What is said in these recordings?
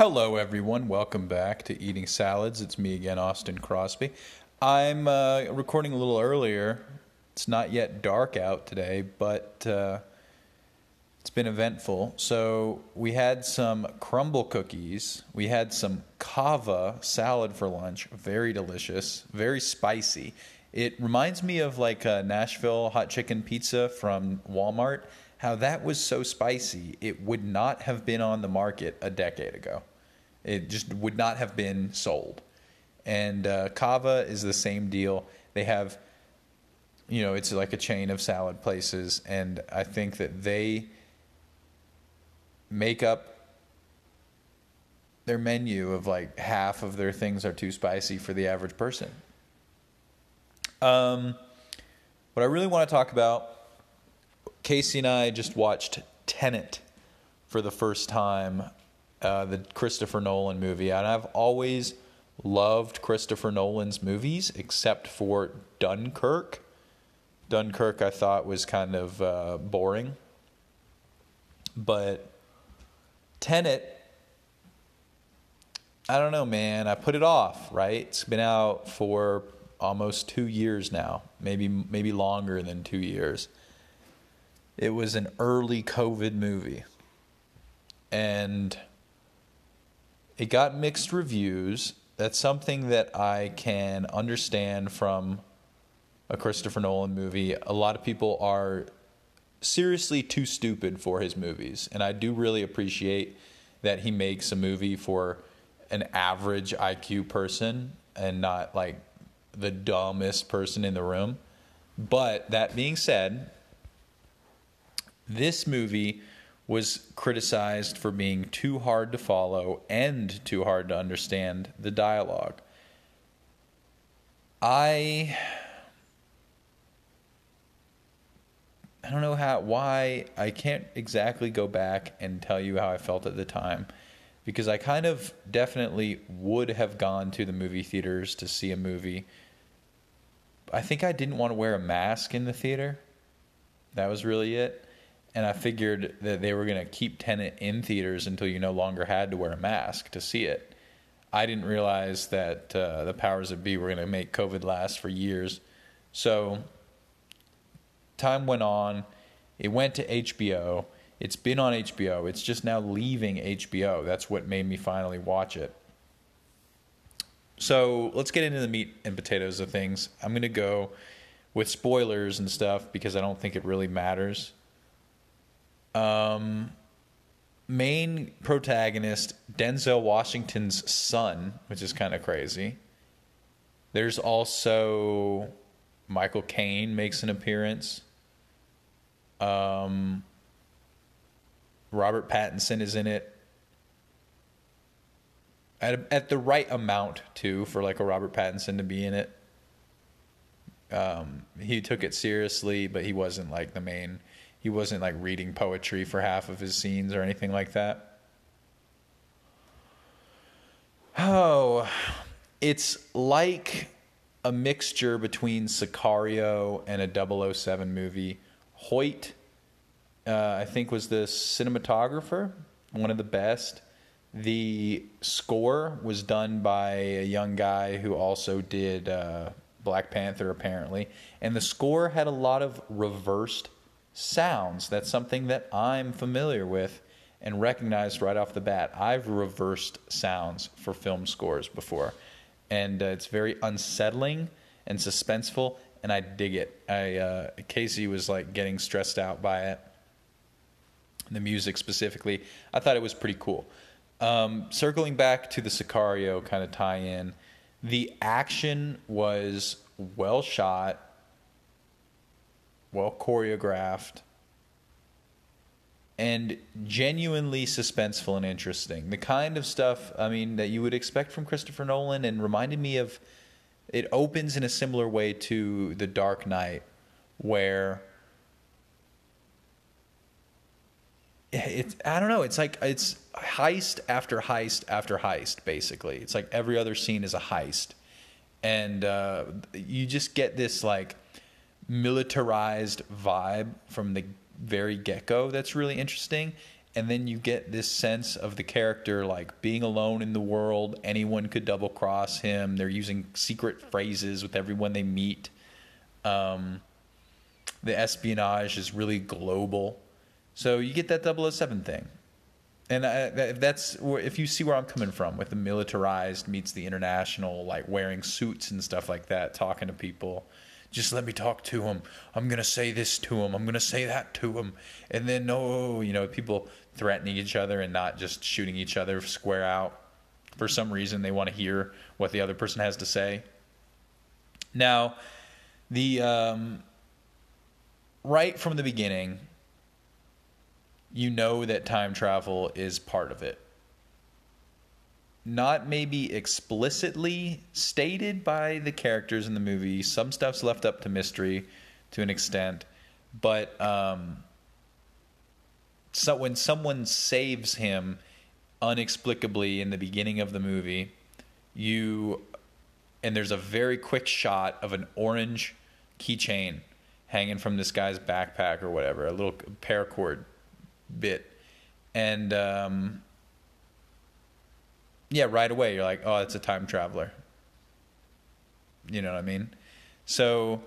Hello, everyone. Welcome back to Eating Salads. It's me again, Austin Crosby. I'm uh, recording a little earlier. It's not yet dark out today, but uh, it's been eventful. So, we had some crumble cookies. We had some Cava salad for lunch. Very delicious, very spicy. It reminds me of like a Nashville hot chicken pizza from Walmart. How that was so spicy, it would not have been on the market a decade ago. It just would not have been sold. And uh, Cava is the same deal. They have, you know, it's like a chain of salad places, and I think that they make up their menu of like half of their things are too spicy for the average person. Um, what I really want to talk about, Casey and I just watched Tenet for the first time, uh, the Christopher Nolan movie, and I've always loved Christopher Nolan's movies except for Dunkirk. Dunkirk, I thought was kind of uh, boring, but Tenet. I don't know, man. I put it off, right? It's been out for almost two years now, maybe maybe longer than two years. It was an early COVID movie, and it got mixed reviews. That's something that I can understand from a Christopher Nolan movie. A lot of people are seriously too stupid for his movies, and I do really appreciate that he makes a movie for an average IQ person and not like the dumbest person in the room. But that being said, this movie was criticized for being too hard to follow and too hard to understand the dialogue. I I don't know how why I can't exactly go back and tell you how I felt at the time because I kind of definitely would have gone to the movie theaters to see a movie. I think I didn't want to wear a mask in the theater. That was really it. And I figured that they were going to keep Tenet in theaters until you no longer had to wear a mask to see it. I didn't realize that uh, the powers that be were going to make COVID last for years. So time went on. It went to HBO. It's been on HBO. It's just now leaving HBO. That's what made me finally watch it. So let's get into the meat and potatoes of things. I'm going to go with spoilers and stuff because I don't think it really matters. Um, main protagonist Denzel Washington's son, which is kind of crazy. There's also Michael Caine makes an appearance. Um, Robert Pattinson is in it. At, at the right amount too for like a Robert Pattinson to be in it. Um, he took it seriously, but he wasn't like the main. He wasn't like reading poetry for half of his scenes or anything like that. Oh, it's like a mixture between Sicario and a 007 movie. Hoyte uh, I think was the cinematographer, one of the best. The score was done by a young guy who also did uh, Black Panther, apparently. And the score had a lot of reversed sounds. That's something that I'm familiar with and recognized right off the bat. I've reversed sounds for film scores before. And uh, it's very unsettling and suspenseful, and I dig it. I uh, Casey was like getting stressed out by it the music specifically. I thought it was pretty cool. Um, circling back to the Sicario kind of tie in, the action was well shot, well choreographed, and genuinely suspenseful and interesting. The kind of stuff, I mean, that you would expect from Christopher Nolan and reminded me of it opens in a similar way to The Dark Knight, where it's I don't know. It's like it's heist after heist after heist. Basically, it's like every other scene is a heist, and uh, you just get this like militarized vibe from the very get go. That's really interesting, and then you get this sense of the character like being alone in the world. Anyone could double cross him. They're using secret phrases with everyone they meet. Um, the espionage is really global. So you get that 007 thing. And I, that's if you see where i'm coming from with the militarized meets the international like wearing suits and stuff like that talking to people just let me talk to him. I'm going to say this to him. I'm going to say that to him. And then, no, you know, people threatening each other and not just shooting each other square out. For some reason, they want to hear what the other person has to say. Now, the um, right from the beginning, you know that time travel is part of it not maybe explicitly stated by the characters in the movie. Some stuff's left up to mystery to an extent, but um, so when someone saves him unexplicably in the beginning of the movie, you and there's a very quick shot of an orange keychain hanging from this guy's backpack or whatever, a little paracord bit, and um, yeah, right away you're like, oh, it's a time traveler. You know what I mean? So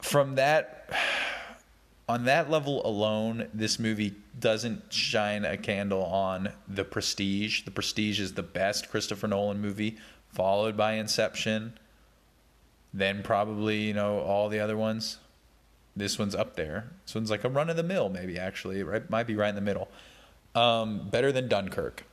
from that on that level alone, this movie doesn't shine a candle on The Prestige. The Prestige is the best Christopher Nolan movie, followed by Inception, then probably, you know, all the other ones. This one's up there. This one's like a run of the mill, maybe actually. Right, might be right in the middle. Um, better than Dunkirk.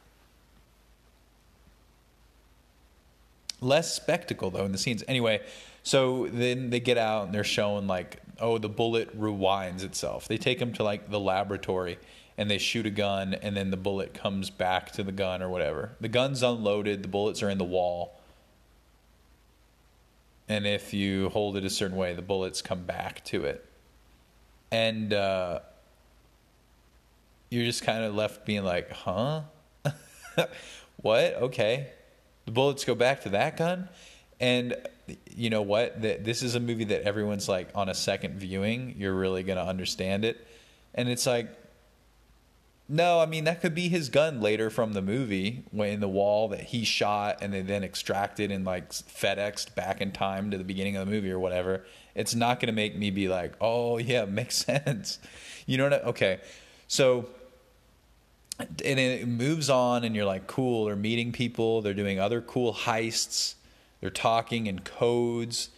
Less spectacle though in the scenes. Anyway, so then they get out and they're showing like, oh, the bullet rewinds itself. They take him to like the laboratory and they shoot a gun and then the bullet comes back to the gun or whatever. The gun's unloaded, the bullets are in the wall. And if you hold it a certain way, the bullets come back to it. And uh, you're just kind of left being like, huh? what? Okay the bullets go back to that gun. And you know what? This is a movie that everyone's like on a second viewing, you're really going to understand it. And it's like, no, I mean, that could be his gun later from the movie in the wall that he shot and they then extracted and like FedExed back in time to the beginning of the movie or whatever. It's not going to make me be like, oh, yeah, makes sense. You know what? I, okay. So and it moves on and you're like cool they're meeting people. They're doing other cool heists. They're talking in codes.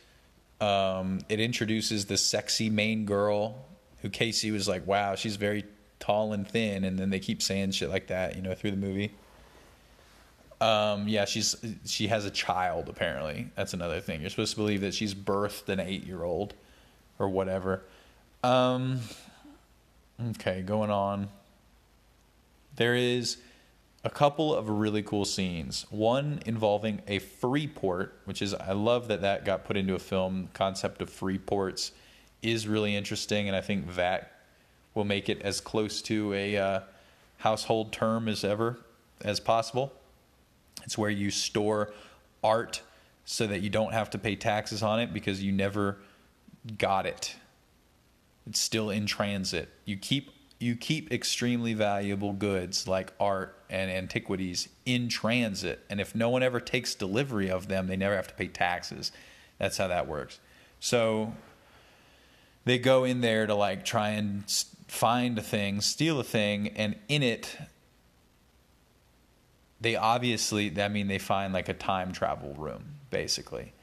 Um, it introduces the sexy main girl who casey was like wow she's very tall and thin. And then they keep saying shit like that you know through the movie. Um, yeah she's she has a child apparently. That's another thing. You're supposed to believe that she's birthed an eight year old or whatever. Um, okay going on there is a couple of really cool scenes. One involving a free port, which is I love that that got put into a film. Concept of free ports is really interesting, and I think that will make it as close to a uh, household term as ever as possible. It's where you store art so that you don't have to pay taxes on it because you never got it. It's still in transit. You keep you keep extremely valuable goods like art and antiquities in transit. And if no one ever takes delivery of them, they never have to pay taxes. That's how that works. So they go in there to like try and find a thing, steal a thing, and in it, they obviously, I mean, they find like a time travel room, basically.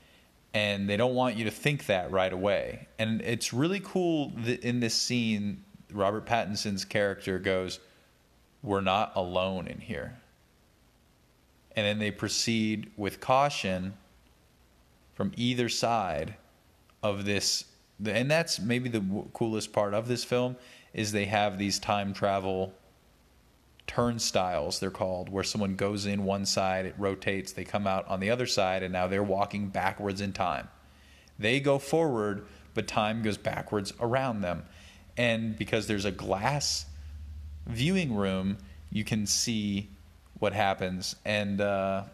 And they don't want you to think that right away. And it's really cool in this scene Robert Pattinson's character goes, We're not alone in here. And then they proceed with caution from either side of this. And that's maybe the coolest part of this film is they have these time travel turnstiles they're called where someone goes in one side it rotates they come out on the other side and now they're walking backwards in time they go forward but time goes backwards around them and because there's a glass viewing room, you can see what happens. And uh,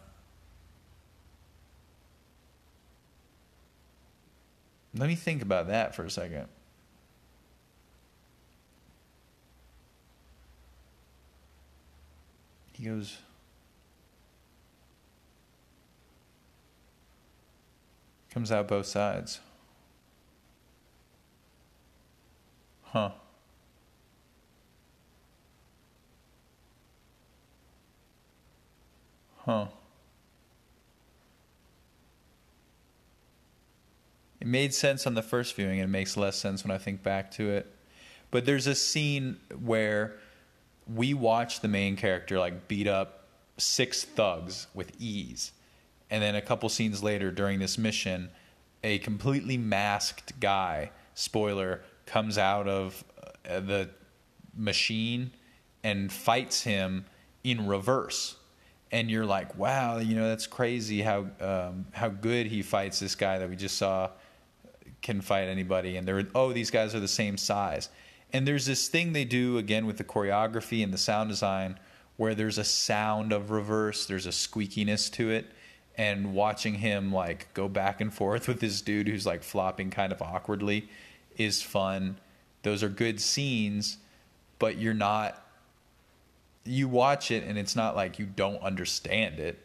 let me think about that for a second. He goes. Comes out both sides. Huh. Huh. It made sense on the first viewing, and it makes less sense when I think back to it. But there's a scene where we watch the main character like beat up six thugs with ease. And then a couple scenes later during this mission, a completely masked guy, spoiler, comes out of uh, the machine and fights him in reverse. And you're like, wow, you know, that's crazy how um, how good he fights this guy that we just saw can fight anybody. And they're, oh, these guys are the same size. And there's this thing they do again with the choreography and the sound design where there's a sound of reverse, there's a squeakiness to it. And watching him like go back and forth with this dude who's like flopping kind of awkwardly is fun. Those are good scenes, but you're not you watch it and it's not like you don't understand it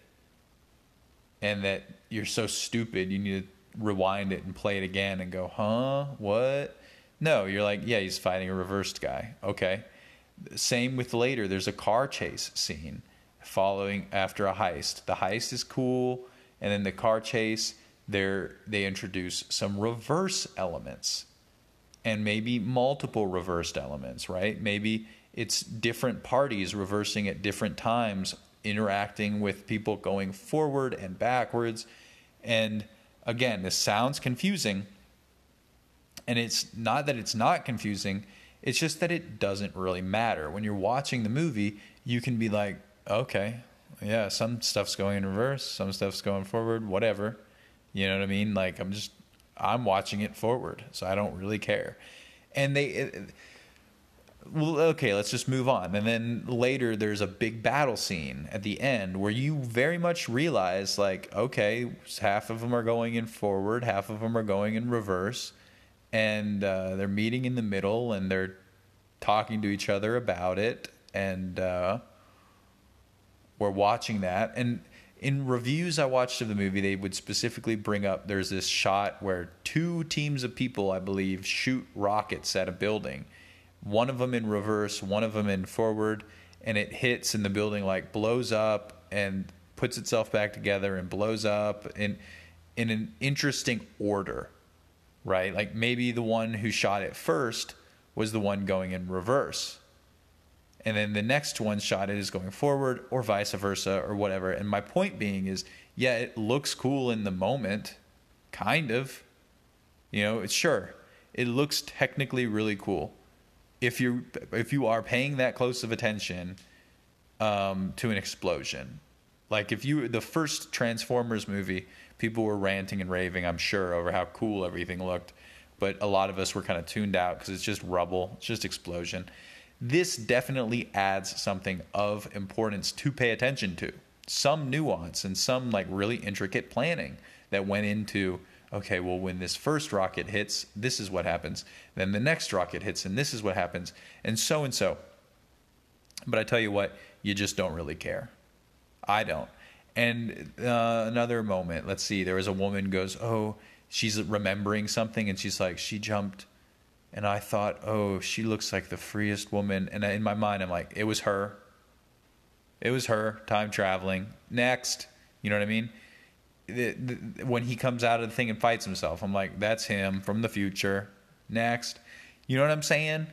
and that you're so stupid you need to rewind it and play it again and go, "Huh? What?" No, you're like, "Yeah, he's fighting a reversed guy." Okay. Same with later. There's a car chase scene following after a heist. The heist is cool, and then the car chase, there they introduce some reverse elements and maybe multiple reversed elements, right? Maybe it's different parties reversing at different times, interacting with people going forward and backwards. And again, this sounds confusing. And it's not that it's not confusing, it's just that it doesn't really matter. When you're watching the movie, you can be like, okay, yeah, some stuff's going in reverse, some stuff's going forward, whatever. You know what I mean? Like, I'm just, I'm watching it forward, so I don't really care. And they, it, well, okay, let's just move on. And then later, there's a big battle scene at the end where you very much realize, like, okay, half of them are going in forward, half of them are going in reverse, and uh, they're meeting in the middle and they're talking to each other about it. And uh, we're watching that. And in reviews I watched of the movie, they would specifically bring up there's this shot where two teams of people, I believe, shoot rockets at a building one of them in reverse, one of them in forward, and it hits and the building like blows up and puts itself back together and blows up in in an interesting order, right? Like maybe the one who shot it first was the one going in reverse. And then the next one shot it is going forward or vice versa or whatever. And my point being is, yeah, it looks cool in the moment, kind of. You know, it's sure. It looks technically really cool if you if you are paying that close of attention um, to an explosion. Like if you the first Transformers movie, people were ranting and raving, I'm sure, over how cool everything looked, but a lot of us were kind of tuned out because it's just rubble, it's just explosion. This definitely adds something of importance to pay attention to. Some nuance and some like really intricate planning that went into okay, well, when this first rocket hits, this is what happens. Then the next rocket hits, and this is what happens, and so and so. But I tell you what, you just don't really care. I don't. And uh, another moment, let's see, there was a woman goes, oh, she's remembering something, and she's like, she jumped. And I thought, oh, she looks like the freest woman. And in my mind, I'm like, it was her. It was her, time traveling. Next. You know what I mean? the, the, when he comes out of the thing and fights himself, I'm like, that's him from the future. Next, you know what I'm saying?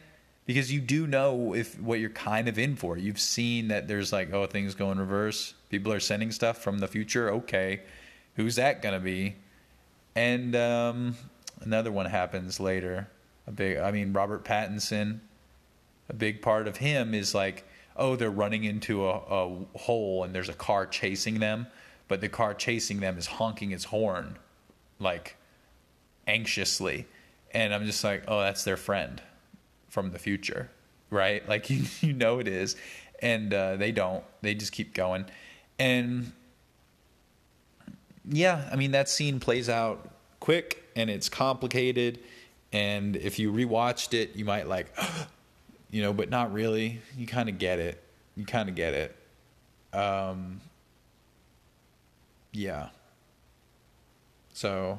Because you do know if what you're kind of in for. You've seen that there's like, oh, things go in reverse. People are sending stuff from the future. Okay, who's that gonna be? And um, another one happens later. A big, I mean, Robert Pattinson. A big part of him is like, oh, they're running into a, a hole and there's a car chasing them but the car chasing them is honking its horn like anxiously. And i'm just like oh that's their friend from the future right? Like you, you know it is. And uh, they don't. They just keep going. And yeah i mean that scene plays out quick and it's complicated and if you rewatched it you might like you know but not really you kind of get it you kind of get it Um, yeah. So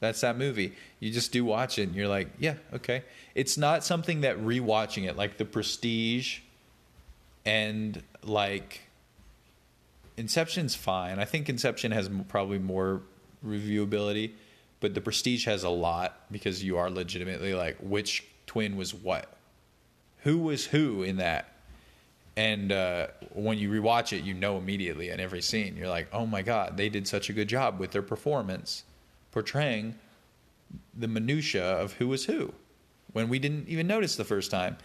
that's that movie. You just do watch it and you're like, yeah, okay. It's not something that rewatching it, like The Prestige and like Inception's fine. I think Inception has probably more reviewability, but The Prestige has a lot because you are legitimately like, which twin was what? Who was who in that? And uh, when you rewatch it, you know immediately in every scene. You're like, oh my God, they did such a good job with their performance portraying the minutia of who was who when we didn't even notice the first time.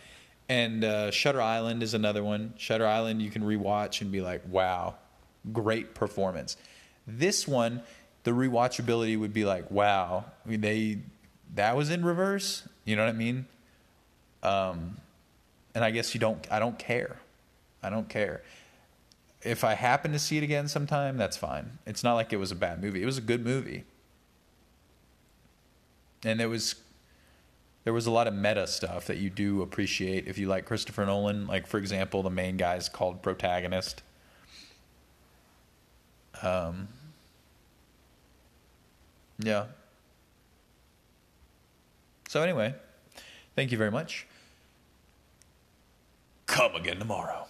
And uh, Shutter Island is another one. Shutter Island you can rewatch and be like, wow, great performance. This one, the rewatchability would be like, wow, I mean, they that was in reverse. You know what I mean? Um, and I guess you don't. I don't care. I don't care. If I happen to see it again sometime, that's fine. It's not like it was a bad movie. It was a good movie. And there was there was a lot of meta stuff that you do appreciate if you like Christopher Nolan. Like for example, the main guy is called protagonist. Um, yeah. So anyway, thank you very much. Come again tomorrow.